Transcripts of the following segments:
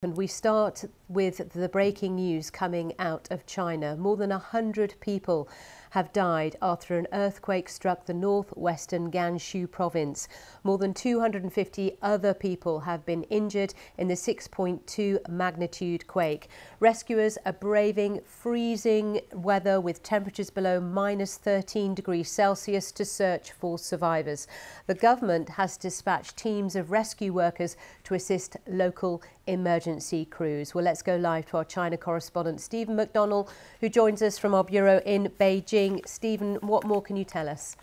And we start with the breaking news coming out of China. More than 100 people have died after an earthquake struck the northwestern Gansu province. More than 250 other people have been injured in the 6.2 magnitude quake. Rescuers are braving freezing weather with temperatures below minus 13 degrees Celsius to search for survivors. The government has dispatched teams of rescue workers to assist local emergency crews. Well, let's go live to our China correspondent, Stephen McDonnell, who joins us from our bureau in Beijing. Stephen, what more can you tell us?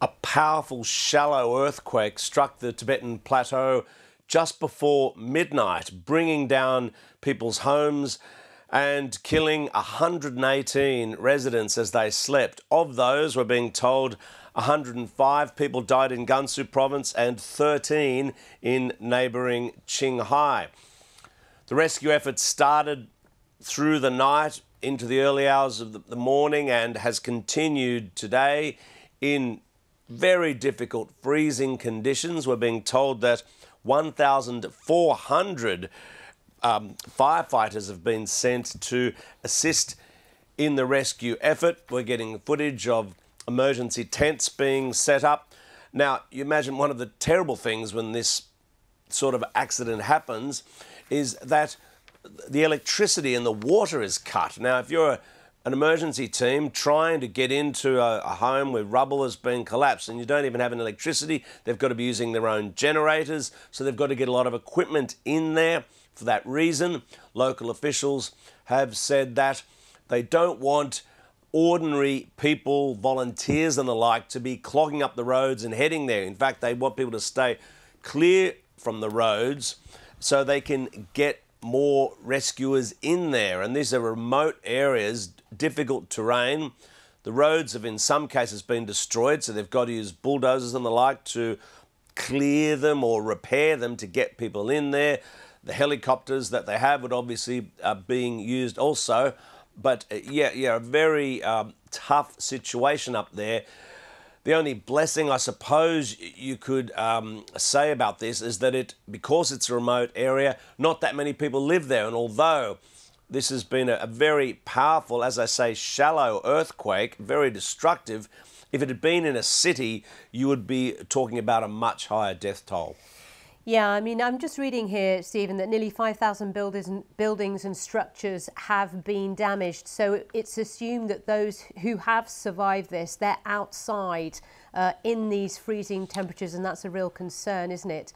A powerful shallow earthquake struck the Tibetan plateau just before midnight, bringing down people's homes and killing 118 residents as they slept. Of those, we're being told 105 people died in Gansu province and 13 in neighbouring Qinghai. The rescue effort started through the night into the early hours of the morning and has continued today in very difficult freezing conditions. We're being told that 1,400 um, firefighters have been sent to assist in the rescue effort. We're getting footage of emergency tents being set up. Now, you imagine one of the terrible things when this sort of accident happens is that the electricity and the water is cut. Now, if you're a, an emergency team trying to get into a, a, home where rubble has been collapsed and you don't even have an electricity, they've got to be using their own generators, so they've got to get a lot of equipment in there. For that reason, local officials have said that they don't want ordinary people, volunteers and the like, to be clogging up the roads and heading there. In fact, they want people to stay clear from the roads so they can get more rescuers in there. And these are remote areas, difficult terrain. The roads have, in some cases, been destroyed, so they've got to use bulldozers and the like to clear them or repair them to get people in there. The helicopters that they have would obviously are being used also. But uh, yeah, yeah, a very um, tough situation up there. The only blessing, I suppose, you could um, say about this is that it, because it's a remote area, not that many people live there. And although this has been a, a very powerful, as I say, shallow earthquake, very destructive, if it had been in a city, you would be talking about a much higher death toll. Yeah, I mean, I'm just reading here, Stephen, that nearly 5,000 buildings and structures have been damaged. So it's assumed that those who have survived this, they're outside uh, in these freezing temperatures, and that's a real concern, isn't it?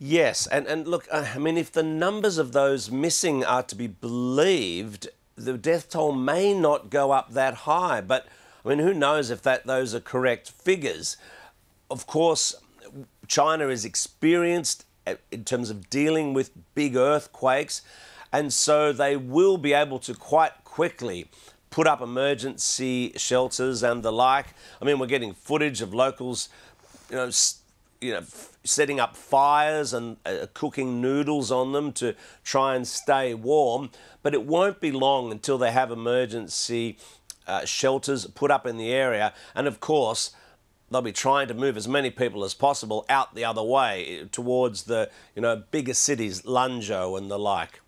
Yes, and, and look, uh, I mean, if the numbers of those missing are to be believed, the death toll may not go up that high. But, I mean, who knows if that those are correct figures? Of course, China is experienced in terms of dealing with big earthquakes, and so they will be able to quite quickly put up emergency shelters and the like. I mean, we're getting footage of locals, you know, you know, setting up fires and uh, cooking noodles on them to try and stay warm. But it won't be long until they have emergency uh, shelters put up in the area, and of course they'll be trying to move as many people as possible out the other way towards the you know bigger cities, Lanzhou and the like.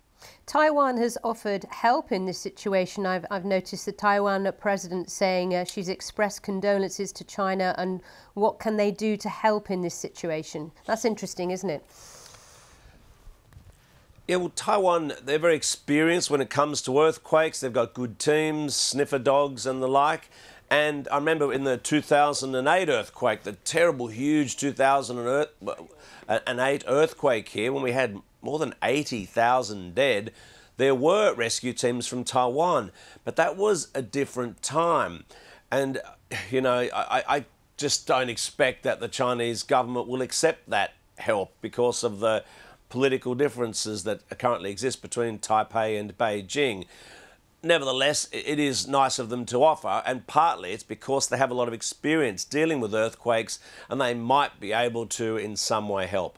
Taiwan has offered help in this situation. I've, I've noticed the Taiwan president saying uh, she's expressed condolences to China and what can they do to help in this situation. That's interesting, isn't it? Yeah, well, Taiwan, they're very experienced when it comes to earthquakes. They've got good teams, sniffer dogs and the like. And I remember in the 2008 earthquake, the terrible, huge 2008 earthquake here, when we had more than 80,000 dead, there were rescue teams from Taiwan. But that was a different time. And, you know, I, I just don't expect that the Chinese government will accept that help because of the political differences that currently exist between Taipei and Beijing nevertheless, it is nice of them to offer, and partly it's because they have a lot of experience dealing with earthquakes and they might be able to, in some way, help.